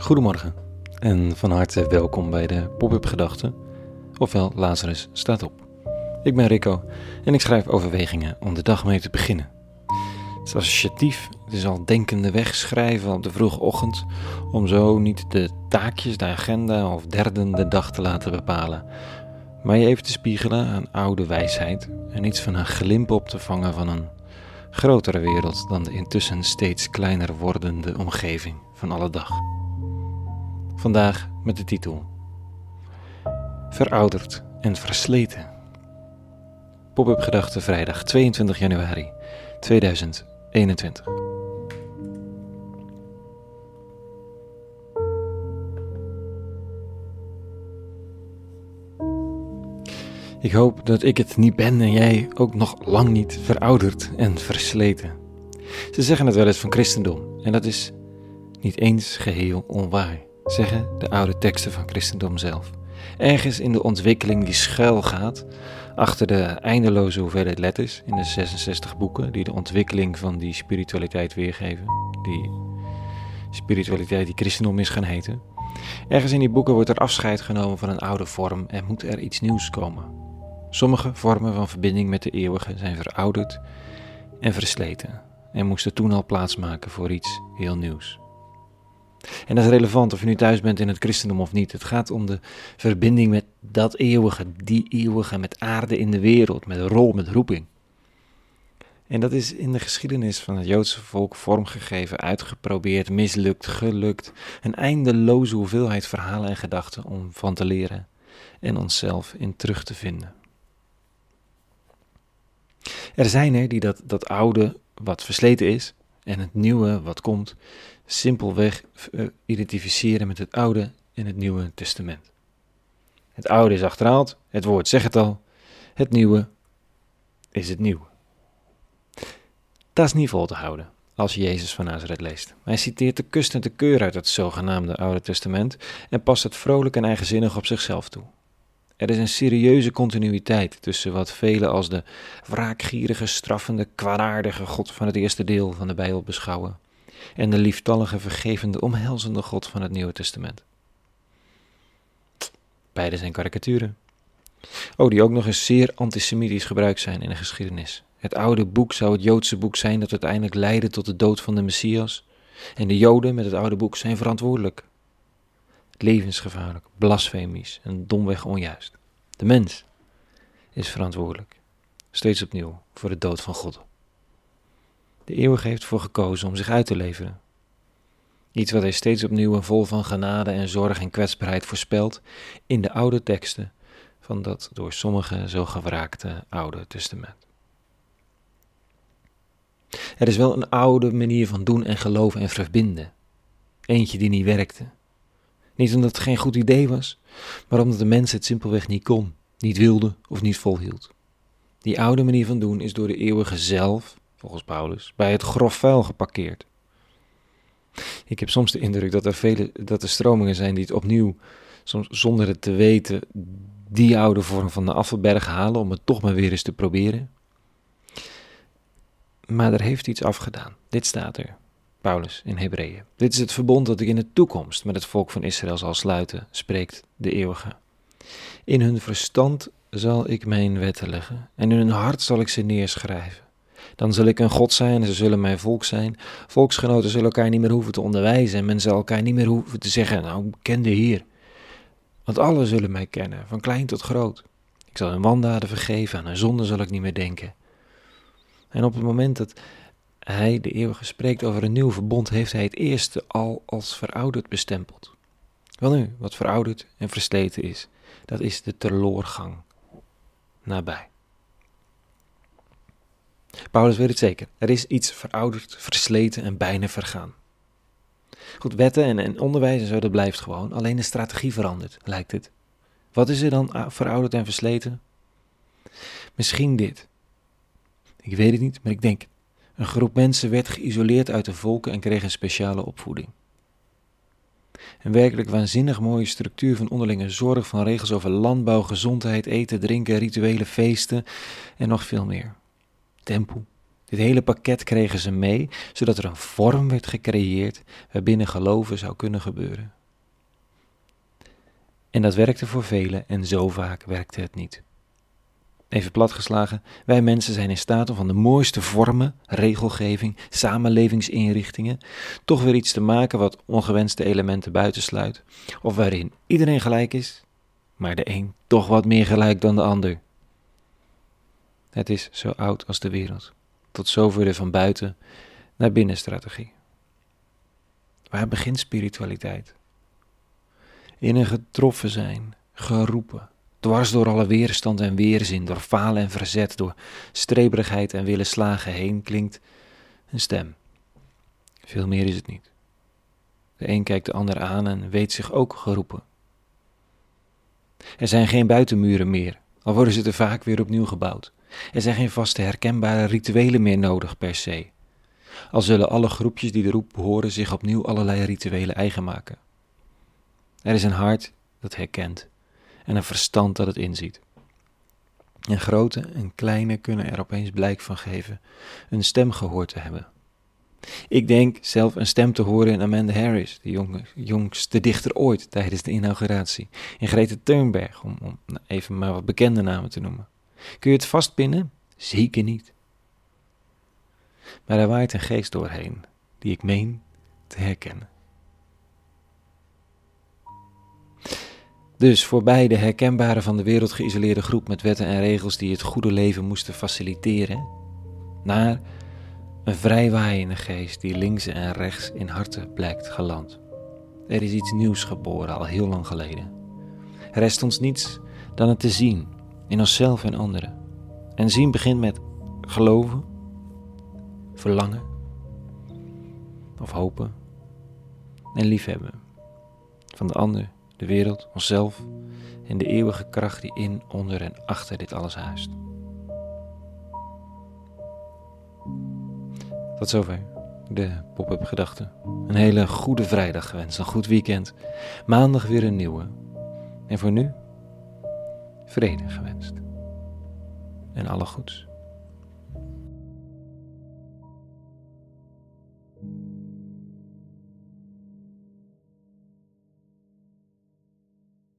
Goedemorgen en van harte welkom bij de Pop-up Gedachten, ofwel Lazarus staat op. Ik ben Rico en ik schrijf overwegingen om de dag mee te beginnen. Het is associatief, het is al denkende wegschrijven op de vroege ochtend, om zo niet de taakjes, de agenda of derden de dag te laten bepalen, maar je even te spiegelen aan oude wijsheid en iets van een glimp op te vangen van een grotere wereld dan de intussen steeds kleiner wordende omgeving van alle dag. Vandaag met de titel Verouderd en versleten. Pop-up gedachte vrijdag 22 januari 2021. Ik hoop dat ik het niet ben en jij ook nog lang niet verouderd en versleten. Ze zeggen het wel eens van christendom en dat is niet eens geheel onwaar, zeggen de oude teksten van christendom zelf. Ergens in de ontwikkeling die schuil gaat achter de eindeloze hoeveelheid letters in de 66 boeken die de ontwikkeling van die spiritualiteit weergeven, die spiritualiteit die christendom is gaan heten. Ergens in die boeken wordt er afscheid genomen van een oude vorm en moet er iets nieuws komen. Sommige vormen van verbinding met de eeuwige zijn verouderd en versleten en moesten toen al plaatsmaken voor iets heel nieuws. En dat is relevant of je nu thuis bent in het christendom of niet. Het gaat om de verbinding met dat eeuwige, die eeuwige, met aarde in de wereld, met rol, met roeping. En dat is in de geschiedenis van het Joodse volk vormgegeven, uitgeprobeerd, mislukt, gelukt. Een eindeloze hoeveelheid verhalen en gedachten om van te leren en onszelf in terug te vinden. Er zijn er die dat, dat oude wat versleten is en het nieuwe wat komt, simpelweg uh, identificeren met het oude en het nieuwe testament. Het oude is achterhaald, het woord zegt het al, het nieuwe is het nieuwe. Dat is niet vol te houden als je Jezus van Nazareth leest. Hij citeert de kust en de keur uit het zogenaamde Oude Testament en past het vrolijk en eigenzinnig op zichzelf toe. Er is een serieuze continuïteit tussen wat velen als de wraakgierige, straffende, kwaadaardige God van het eerste deel van de Bijbel beschouwen en de lieftallige, vergevende, omhelzende God van het Nieuwe Testament. Beide zijn karikaturen. Oh, die ook nog eens zeer antisemitisch gebruikt zijn in de geschiedenis. Het oude boek zou het Joodse boek zijn dat uiteindelijk leidde tot de dood van de Messias. En de Joden met het oude boek zijn verantwoordelijk levensgevaarlijk, blasfemisch en domweg onjuist. De mens is verantwoordelijk, steeds opnieuw, voor de dood van God. De eeuwige heeft voor gekozen om zich uit te leveren. Iets wat hij steeds opnieuw en vol van genade en zorg en kwetsbaarheid voorspelt in de oude teksten van dat door sommigen zo gewraakte Oude Testament. Er is wel een oude manier van doen en geloven en verbinden. Eentje die niet werkte. Niet omdat het geen goed idee was, maar omdat de mens het simpelweg niet kon, niet wilde of niet volhield. Die oude manier van doen is door de eeuwige zelf, volgens Paulus, bij het grof vuil geparkeerd. Ik heb soms de indruk dat er, vele, dat er stromingen zijn die het opnieuw, soms zonder het te weten, die oude vorm van de afvalberg halen om het toch maar weer eens te proberen. Maar er heeft iets afgedaan. Dit staat er. Paulus in Hebreeën. Dit is het verbond dat ik in de toekomst met het volk van Israël zal sluiten, spreekt de eeuwige. In hun verstand zal ik mijn wetten leggen, en in hun hart zal ik ze neerschrijven. Dan zal ik een God zijn en ze zullen mijn volk zijn. Volksgenoten zullen elkaar niet meer hoeven te onderwijzen en men zal elkaar niet meer hoeven te zeggen, nou, ken de. Want allen zullen mij kennen, van klein tot groot. Ik zal hun wandaden vergeven, aan hun zonde zal ik niet meer denken. En op het moment dat hij, de eeuwige, spreekt over een nieuw verbond, heeft hij het eerste al als verouderd bestempeld. Wel nu, wat verouderd en versleten is, dat is de teloorgang nabij. Paulus weet het zeker. Er is iets verouderd, versleten en bijna vergaan. Goed, wetten en, en onderwijs en zo, dat blijft gewoon. Alleen de strategie verandert, lijkt het. Wat is er dan verouderd en versleten? Misschien dit. Ik weet het niet, maar ik denk een groep mensen werd geïsoleerd uit de volken en kreeg een speciale opvoeding. Een werkelijk waanzinnig mooie structuur van onderlinge zorg, van regels over landbouw, gezondheid, eten, drinken, rituele feesten en nog veel meer. Tempel, Dit hele pakket kregen ze mee, zodat er een vorm werd gecreëerd waarbinnen geloven zou kunnen gebeuren. En dat werkte voor velen en zo vaak werkte het niet. Even platgeslagen, wij mensen zijn in staat om van de mooiste vormen, regelgeving, samenlevingsinrichtingen toch weer iets te maken wat ongewenste elementen buitensluit, of waarin iedereen gelijk is, maar de een toch wat meer gelijk dan de ander. Het is zo oud als de wereld, tot zover de van buiten naar binnen strategie. Waar begint spiritualiteit? In een getroffen zijn, geroepen, dwars door alle weerstand en weerzin, door falen en verzet, door streberigheid en willen slagen heen klinkt een stem. Veel meer is het niet. De een kijkt de ander aan en weet zich ook geroepen. Er zijn geen buitenmuren meer, al worden ze er vaak weer opnieuw gebouwd. Er zijn geen vaste herkenbare rituelen meer nodig per se. Al zullen alle groepjes die de roep behoren zich opnieuw allerlei rituelen eigen maken. Er is een hart dat herkent en een verstand dat het inziet. En grote en kleine kunnen er opeens blijk van geven een stem gehoord te hebben. Ik denk zelf een stem te horen in Amanda Harris, de jongste dichter ooit tijdens de inauguratie. In Greta Thunberg, om, om nou, even maar wat bekende namen te noemen. Kun je het vastpinnen? Zeker niet. Maar er waait een geest doorheen, die ik meen te herkennen. Dus voorbij de herkenbare van de wereld geïsoleerde groep met wetten en regels die het goede leven moesten faciliteren, naar een vrijwaaiende geest die links en rechts in harten blijkt geland. Er is iets nieuws geboren al heel lang geleden. Rest ons niets dan het te zien in onszelf en anderen. En zien begint met geloven, verlangen of hopen en liefhebben van de ander de wereld, onszelf en de eeuwige kracht die in, onder en achter dit alles huist. Tot zover de pop-up gedachten. Een hele goede vrijdag gewenst, een goed weekend. Maandag weer een nieuwe. En voor nu, vrede gewenst. En alle goeds.